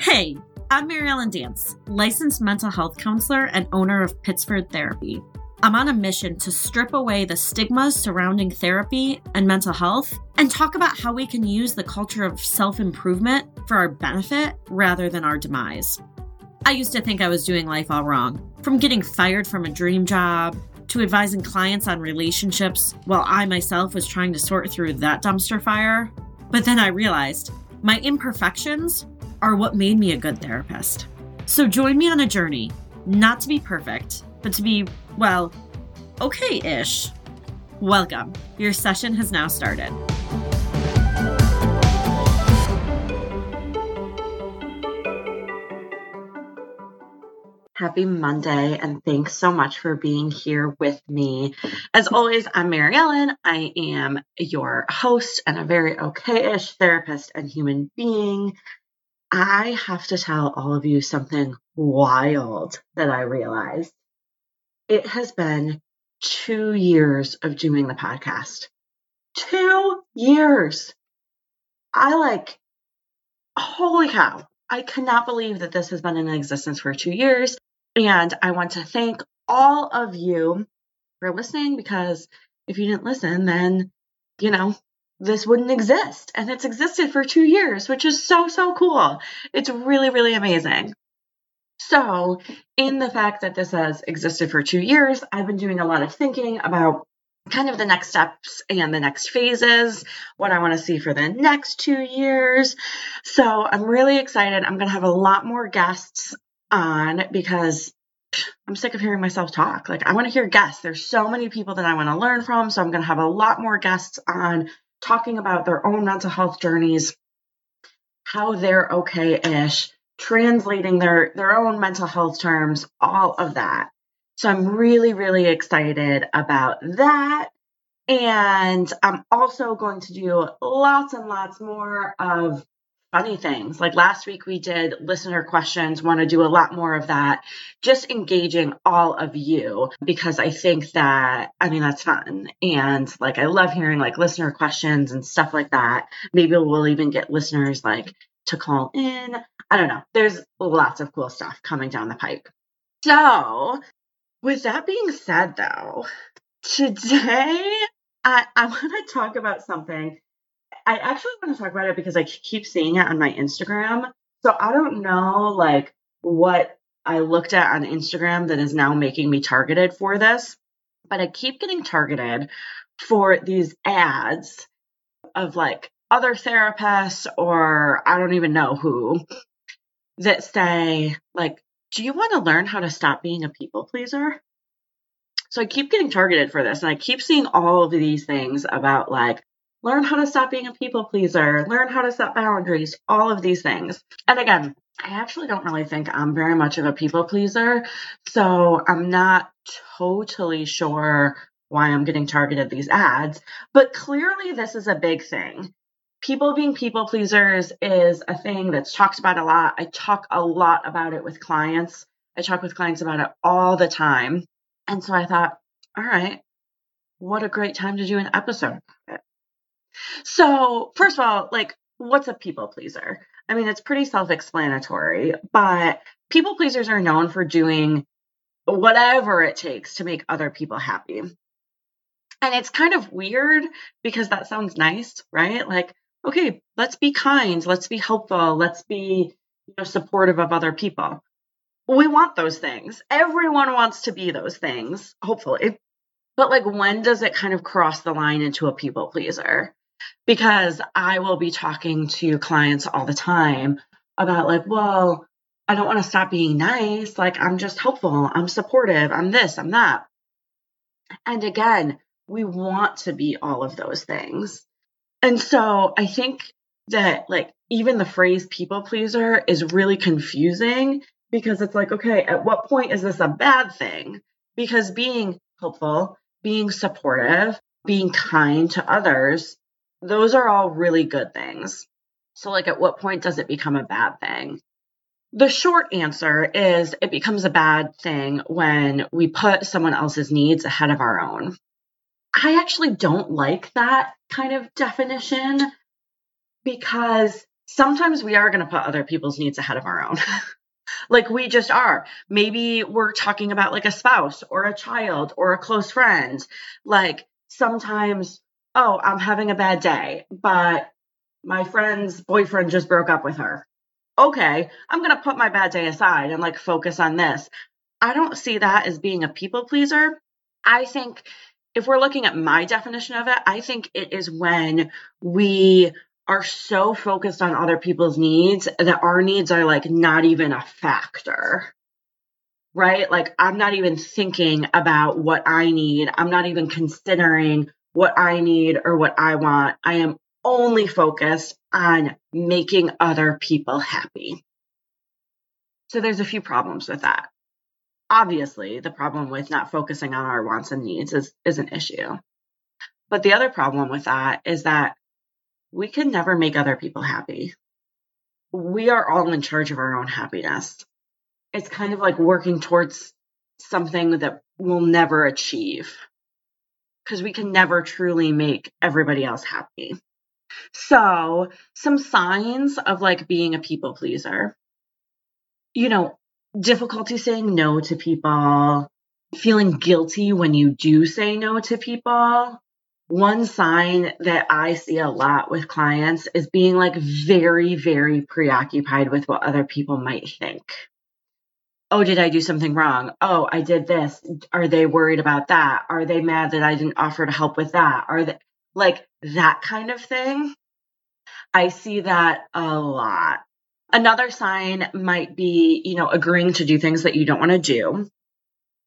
Hey, I'm Mary Ellen Dance, licensed mental health counselor and owner of Pittsford Therapy. I'm on a mission to strip away the stigmas surrounding therapy and mental health and talk about how we can use the culture of self improvement for our benefit rather than our demise. I used to think I was doing life all wrong, from getting fired from a dream job to advising clients on relationships while I myself was trying to sort through that dumpster fire. But then I realized my imperfections are what made me a good therapist. So join me on a journey, not to be perfect, but to be, well, okay ish. Welcome. Your session has now started. Happy Monday, and thanks so much for being here with me. As always, I'm Mary Ellen. I am your host and a very okay ish therapist and human being. I have to tell all of you something wild that I realized. It has been two years of doing the podcast. Two years. I like, holy cow. I cannot believe that this has been in existence for two years. And I want to thank all of you for listening because if you didn't listen, then, you know, this wouldn't exist. And it's existed for two years, which is so, so cool. It's really, really amazing. So, in the fact that this has existed for two years, I've been doing a lot of thinking about kind of the next steps and the next phases, what I want to see for the next two years. So, I'm really excited. I'm going to have a lot more guests on because I'm sick of hearing myself talk. Like, I want to hear guests. There's so many people that I want to learn from. So, I'm going to have a lot more guests on talking about their own mental health journeys, how they're okay ish, translating their, their own mental health terms, all of that. So, I'm really, really excited about that. And I'm also going to do lots and lots more of funny things. Like last week, we did listener questions, want to do a lot more of that, just engaging all of you because I think that, I mean, that's fun. And like, I love hearing like listener questions and stuff like that. Maybe we'll even get listeners like to call in. I don't know. There's lots of cool stuff coming down the pike. So, with that being said, though, today I, I want to talk about something I actually want to talk about it because I keep seeing it on my Instagram. So I don't know like what I looked at on Instagram that is now making me targeted for this, but I keep getting targeted for these ads of like other therapists or I don't even know who that say like do you want to learn how to stop being a people pleaser? So I keep getting targeted for this and I keep seeing all of these things about like learn how to stop being a people pleaser, learn how to set boundaries, all of these things. And again, I actually don't really think I'm very much of a people pleaser. So I'm not totally sure why I'm getting targeted these ads, but clearly this is a big thing. People being people pleasers is a thing that's talked about a lot. I talk a lot about it with clients. I talk with clients about it all the time. And so I thought, all right, what a great time to do an episode so, first of all, like, what's a people pleaser? I mean, it's pretty self explanatory, but people pleasers are known for doing whatever it takes to make other people happy. And it's kind of weird because that sounds nice, right? Like, okay, let's be kind, let's be helpful, let's be you know, supportive of other people. We want those things. Everyone wants to be those things, hopefully. But like, when does it kind of cross the line into a people pleaser? Because I will be talking to clients all the time about, like, well, I don't want to stop being nice. Like, I'm just helpful. I'm supportive. I'm this, I'm that. And again, we want to be all of those things. And so I think that, like, even the phrase people pleaser is really confusing because it's like, okay, at what point is this a bad thing? Because being helpful, being supportive, being kind to others those are all really good things. So, like, at what point does it become a bad thing? The short answer is it becomes a bad thing when we put someone else's needs ahead of our own. I actually don't like that kind of definition because sometimes we are going to put other people's needs ahead of our own. like we just are. Maybe we're talking about like a spouse or a child or a close friend. Like sometimes, oh, I'm having a bad day, but my friend's boyfriend just broke up with her. Okay, I'm going to put my bad day aside and like focus on this. I don't see that as being a people pleaser. I think if we're looking at my definition of it, I think it is when we are so focused on other people's needs that our needs are like not even a factor. Right? Like, I'm not even thinking about what I need. I'm not even considering what I need or what I want. I am only focused on making other people happy. So, there's a few problems with that. Obviously, the problem with not focusing on our wants and needs is, is an issue. But the other problem with that is that we can never make other people happy. We are all in charge of our own happiness. It's kind of like working towards something that we'll never achieve because we can never truly make everybody else happy. So, some signs of like being a people pleaser. You know, difficulty saying no to people, feeling guilty when you do say no to people, one sign that I see a lot with clients is being like very, very preoccupied with what other people might think. Oh, did I do something wrong? Oh, I did this. Are they worried about that? Are they mad that I didn't offer to help with that? Are they like that kind of thing? I see that a lot. Another sign might be, you know, agreeing to do things that you don't want to do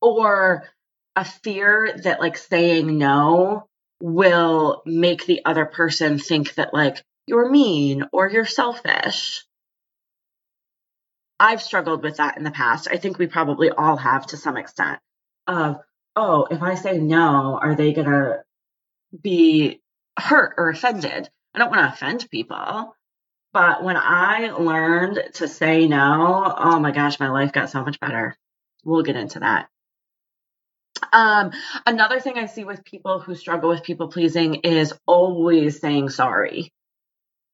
or a fear that like saying no will make the other person think that like you're mean or you're selfish. I've struggled with that in the past. I think we probably all have to some extent of, oh, if I say no, are they going to be hurt or offended? I don't want to offend people. But when I learned to say no, oh my gosh, my life got so much better. We'll get into that. Um, another thing I see with people who struggle with people pleasing is always saying sorry.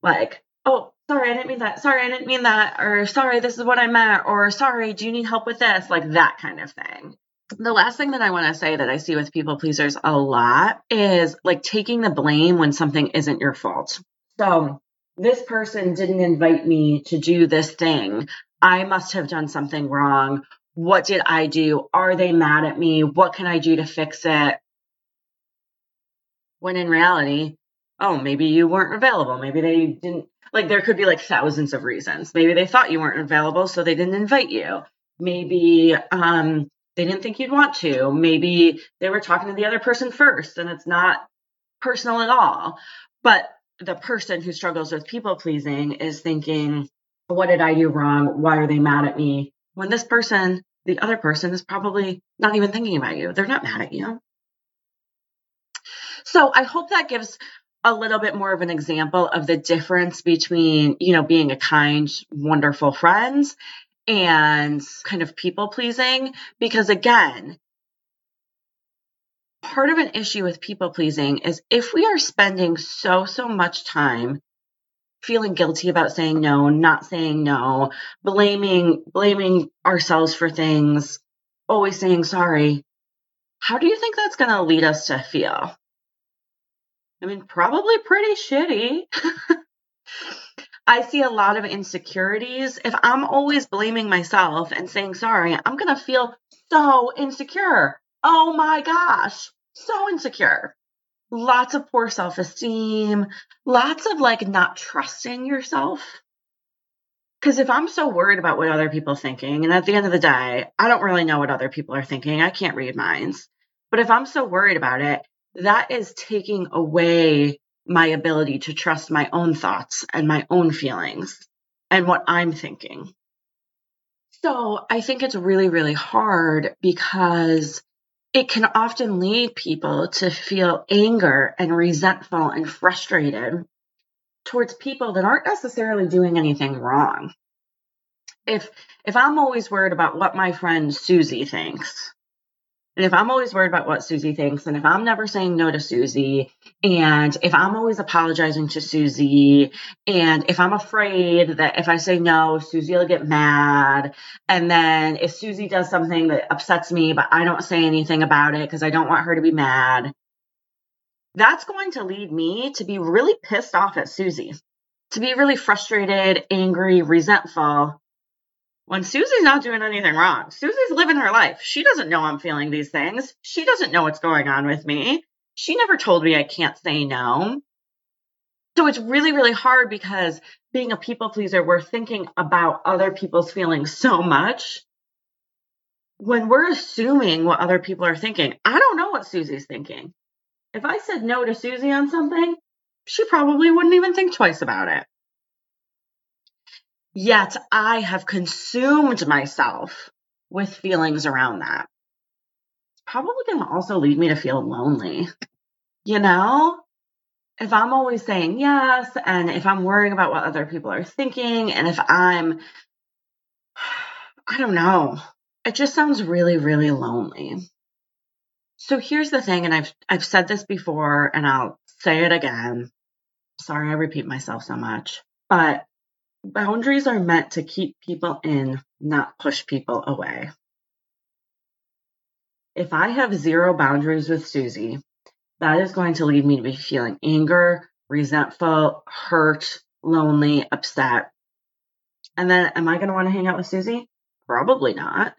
Like, oh, sorry, I didn't mean that. Sorry, I didn't mean that. Or sorry, this is what I meant. Or sorry, do you need help with this? Like that kind of thing. The last thing that I want to say that I see with people pleasers a lot is like taking the blame when something isn't your fault. So, this person didn't invite me to do this thing. I must have done something wrong what did I do? Are they mad at me? What can I do to fix it? When in reality, oh, maybe you weren't available. Maybe they didn't, like, there could be like thousands of reasons. Maybe they thought you weren't available, so they didn't invite you. Maybe um, they didn't think you'd want to. Maybe they were talking to the other person first and it's not personal at all. But the person who struggles with people pleasing is thinking, what did I do wrong? Why are they mad at me? When this person the other person is probably not even thinking about you. They're not mad at you. So I hope that gives a little bit more of an example of the difference between, you know, being a kind, wonderful friend and kind of people pleasing. Because again, part of an issue with people pleasing is if we are spending so, so much time feeling guilty about saying no, not saying no, blaming blaming ourselves for things, always saying sorry. How do you think that's going to lead us to feel? I mean, probably pretty shitty. I see a lot of insecurities. If I'm always blaming myself and saying sorry, I'm going to feel so insecure. Oh my gosh, so insecure lots of poor self esteem, lots of like not trusting yourself. Because if I'm so worried about what other people are thinking, and at the end of the day, I don't really know what other people are thinking, I can't read minds. But if I'm so worried about it, that is taking away my ability to trust my own thoughts and my own feelings and what I'm thinking. So I think it's really, really hard because it can often lead people to feel anger and resentful and frustrated towards people that aren't necessarily doing anything wrong. If if I'm always worried about what my friend Susie thinks, And if I'm always worried about what Susie thinks, and if I'm never saying no to Susie, and if I'm always apologizing to Susie, and if I'm afraid that if I say no, Susie will get mad, and then if Susie does something that upsets me, but I don't say anything about it because I don't want her to be mad, that's going to lead me to be really pissed off at Susie, to be really frustrated, angry, resentful when Susie's not doing anything wrong. Susie's living her life. She doesn't know I'm feeling these things. She doesn't know what's going on with me. She never told me I can't say no. So it's really, really hard because being a people pleaser, we're thinking about other people's feelings so much. When we're assuming what other people are thinking, I don't know what Susie's thinking. If I said no to Susie on something, she probably wouldn't even think twice about it. Yet I have consumed myself with feelings around that. It's probably going to also lead me to feel lonely. You know, if I'm always saying yes, and if I'm worrying about what other people are thinking, and if I'm, I don't know, it just sounds really, really lonely. So here's the thing, and I've I've said this before, and I'll say it again. Sorry, I repeat myself so much, but Boundaries are meant to keep people in, not push people away. If I have zero boundaries with Susie, that is going to lead me to be feeling anger, resentful, hurt, lonely, upset. And then am I going to want to hang out with Susie? Probably not.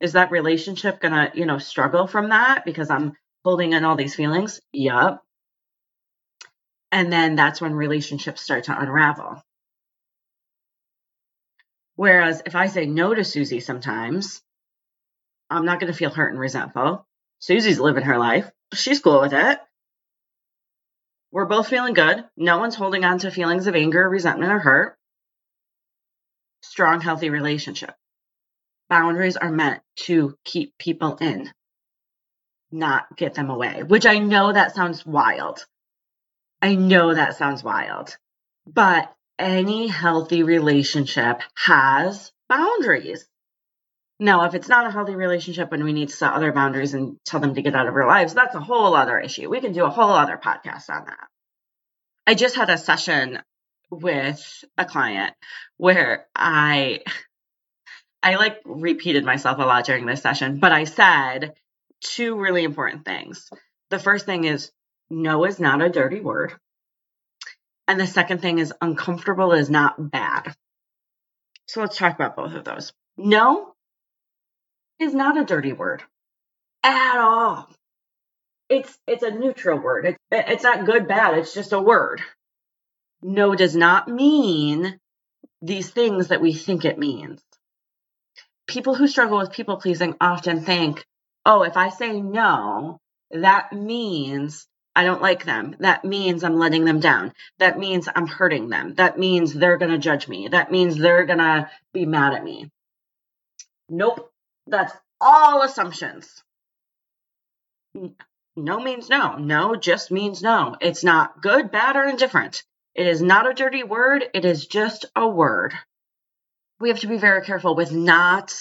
Is that relationship going to, you know, struggle from that because I'm holding in all these feelings? Yup. And then that's when relationships start to unravel. Whereas if I say no to Susie sometimes, I'm not going to feel hurt and resentful. Susie's living her life. She's cool with it. We're both feeling good. No one's holding on to feelings of anger, resentment, or hurt. Strong, healthy relationship. Boundaries are meant to keep people in, not get them away, which I know that sounds wild. I know that sounds wild. But any healthy relationship has boundaries. Now, if it's not a healthy relationship and we need to set other boundaries and tell them to get out of our lives, that's a whole other issue. We can do a whole other podcast on that. I just had a session with a client where I I like repeated myself a lot during this session, but I said two really important things. The first thing is no is not a dirty word. And the second thing is uncomfortable is not bad. So let's talk about both of those. No is not a dirty word at all. It's it's a neutral word. It's it's not good bad, it's just a word. No does not mean these things that we think it means. People who struggle with people pleasing often think, "Oh, if I say no, that means I don't like them. That means I'm letting them down. That means I'm hurting them. That means they're going to judge me. That means they're going to be mad at me. Nope. That's all assumptions. No means no. No just means no. It's not good, bad, or indifferent. It is not a dirty word. It is just a word. We have to be very careful with not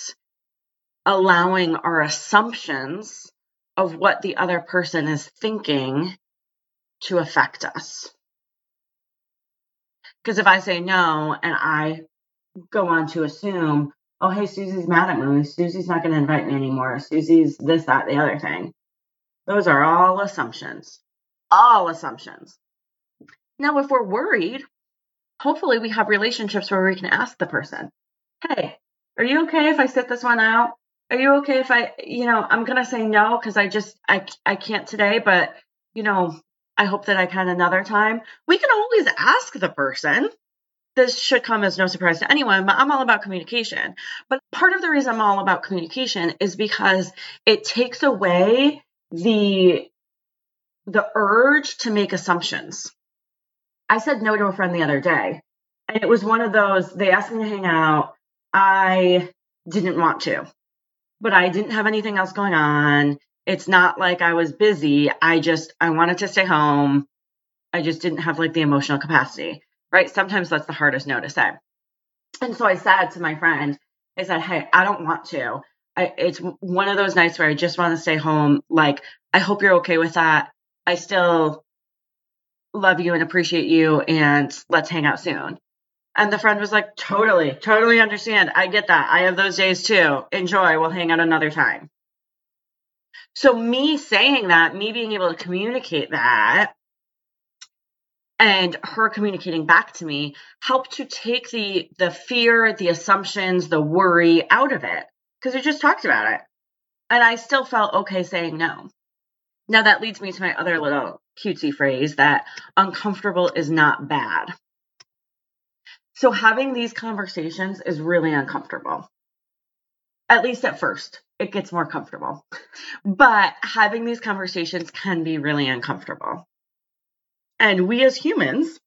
allowing our assumptions of what the other person is thinking to affect us. Because if I say no and I go on to assume, oh, hey, Susie's mad at me, Susie's not going to invite me anymore, Susie's this, that, the other thing. Those are all assumptions. All assumptions. Now, if we're worried, hopefully we have relationships where we can ask the person, hey, are you okay if I sit this one out? Are you okay if I, you know, I'm going to say no because I just, I, I can't today, but, you know, I hope that I can another time. We can always ask the person. This should come as no surprise to anyone, but I'm all about communication. But part of the reason I'm all about communication is because it takes away the the urge to make assumptions. I said no to a friend the other day, and it was one of those they asked me to hang out. I didn't want to, but I didn't have anything else going on it's not like I was busy. I just, I wanted to stay home. I just didn't have like the emotional capacity, right? Sometimes that's the hardest no to say. And so I said to my friend, I said, Hey, I don't want to. I, it's one of those nights where I just want to stay home. Like, I hope you're okay with that. I still love you and appreciate you, and let's hang out soon. And the friend was like, totally, totally understand. I get that. I have those days too. Enjoy. We'll hang out another time. So, me saying that, me being able to communicate that, and her communicating back to me helped to take the the fear the assumptions the worry out of it because we just talked about it. And i still felt okay saying no. Now that leads me to my other little cutesy phrase that uncomfortable is not bad. So having these conversations is really uncomfortable at least at first it gets more comfortable but having these conversations can be really uncomfortable and we as humans,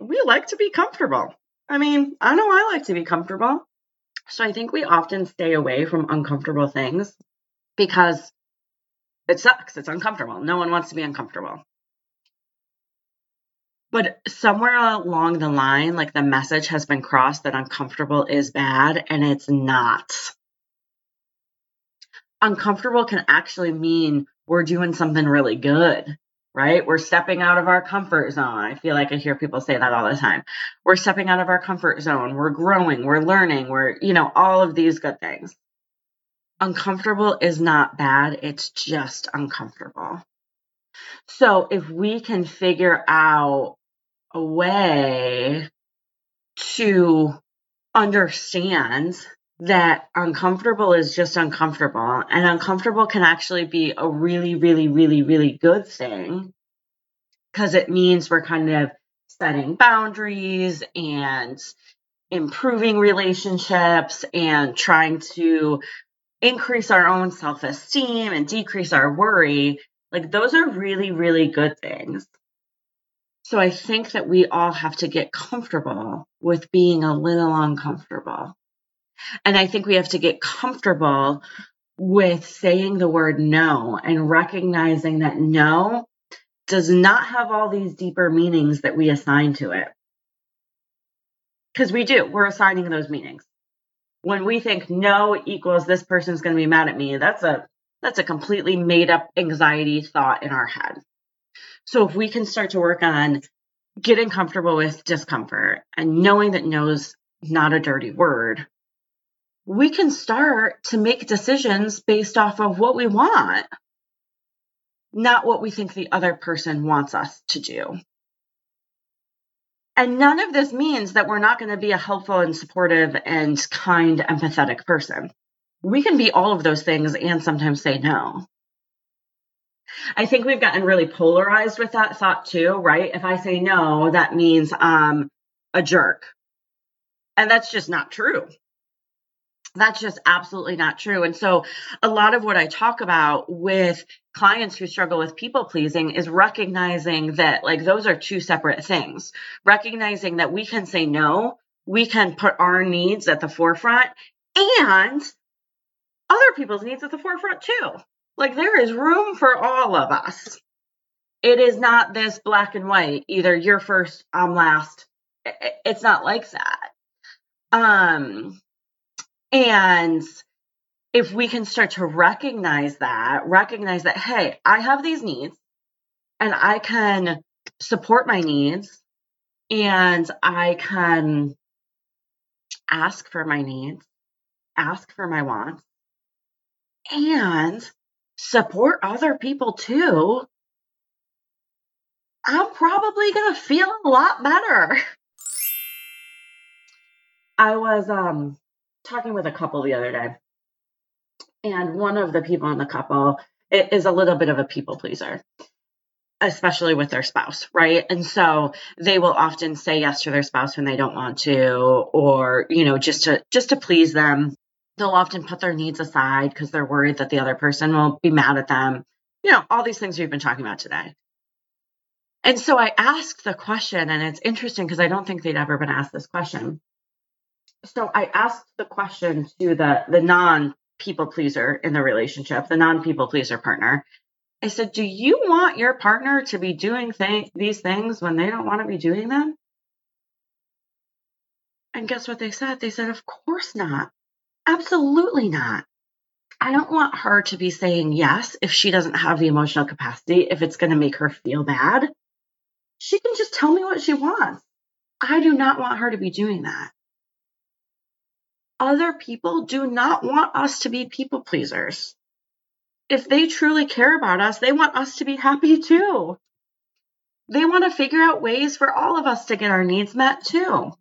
we like to be comfortable. I mean, I know I like to be comfortable. So I think we often stay away from uncomfortable things because it sucks. It's uncomfortable. No one wants to be uncomfortable. But somewhere along the line, like the message has been crossed that uncomfortable is bad, and it's not. Uncomfortable can actually mean we're doing something really good right? We're stepping out of our comfort zone. I feel like I hear people say that all the time. We're stepping out of our comfort zone. We're growing. We're learning. We're, you know, all of these good things. Uncomfortable is not bad. It's just uncomfortable. So if we can figure out a way to understand that uncomfortable is just uncomfortable and uncomfortable can actually be a really really really really good thing because it means we're kind of setting boundaries and improving relationships and trying to increase our own self-esteem and decrease our worry. Like those are really really good things. So i think that we all have to get comfortable with being a little uncomfortable and I think we have to get comfortable with saying the word no and recognizing that no does not have all these deeper meanings that we assign to it. Because we do, we're assigning those meanings. When we think no equals this person's going to be mad at me, that's a that's a completely made up anxiety thought in our head. So if we can start to work on getting comfortable with discomfort and knowing that no is not a dirty word, we can start to make decisions based off of what we want, not what we think the other person wants us to do. And none of this means that we're not going to be a helpful and supportive and kind, empathetic person. We can be all of those things and sometimes say no. I think we've gotten really polarized with that thought too, right? If I say no, that means I'm a jerk. And that's just not true that's just absolutely not true. And so, a lot of what I talk about with clients who struggle with people pleasing is recognizing that, like, those are two separate things. Recognizing that we can say no, we can put our needs at the forefront, and other people's needs at the forefront too. Like, there is room for all of us. It is not this black and white, either you're first, I'm last. It's not like that. Um, and if we can start to recognize that, recognize that, hey, I have these needs and I can support my needs and I can ask for my needs, ask for my wants, and support other people too, I'm probably going to feel a lot better. I was um talking with a couple the other day, and one of the people in the couple is a little bit of a people pleaser especially with their spouse, right? And so they will often say yes to their spouse when they don't want to or, you know, just to just to please them. They'll often put their needs aside because they're worried that the other person will be mad at them. You know, all these things we've been talking about today. And so I asked the question and it's interesting because I don't think they'd ever been asked this question so I asked the question to the the non people pleaser in the relationship, the non people pleaser partner. I said, "Do you want your partner to be doing th- these things when they don't want to be doing them?" And guess what they said? They said, "Of course not. Absolutely not. I don't want her to be saying yes if she doesn't have the emotional capacity, if it's going to make her feel bad. She can just tell me what she wants. I do not want her to be doing that. Other people do not want us to be people pleasers. If they truly care about us, they want us to be happy too. They want to figure out ways for all of us to get our needs met too.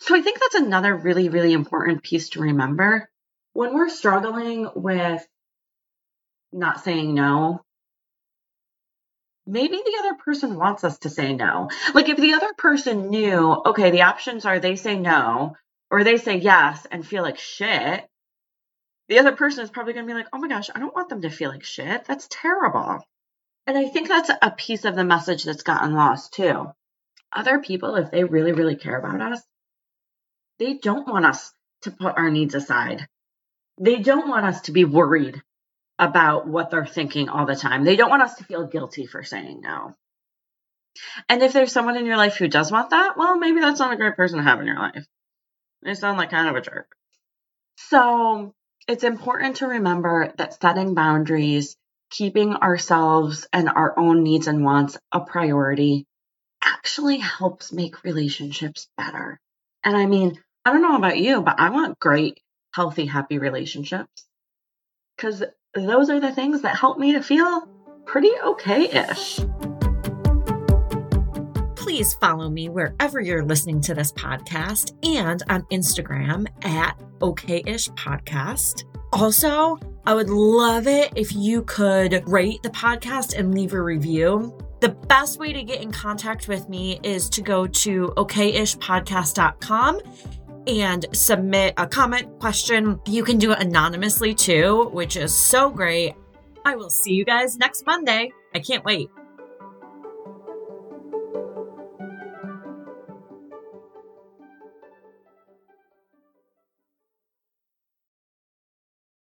So I think that's another really, really important piece to remember. When we're struggling with not saying no, maybe the other person wants us to say no. Like if the other person knew, okay, the options are they say no or they say yes and feel like shit, the other person is probably going to be like, oh my gosh, I don't want them to feel like shit. That's terrible. And I think that's a piece of the message that's gotten lost too. Other people, if they really, really care about us, they don't want us to put our needs aside. They don't want us to be worried about what they're thinking all the time. They don't want us to feel guilty for saying no. And if there's someone in your life who does want that, well, maybe that's not a great person to have in your life. They sound like kind of a jerk. So it's important to remember that setting boundaries, keeping ourselves and our own needs and wants a priority actually helps make relationships better. And I mean, I don't know about you, but I want great, healthy, happy relationships. Because those are the things that help me to feel pretty okay ish. Please follow me wherever you're listening to this podcast and on Instagram at okayish podcast. Also, I would love it if you could rate the podcast and leave a review. The best way to get in contact with me is to go to okayishpodcast.com and submit a comment question. You can do it anonymously too, which is so great. I will see you guys next Monday. I can't wait.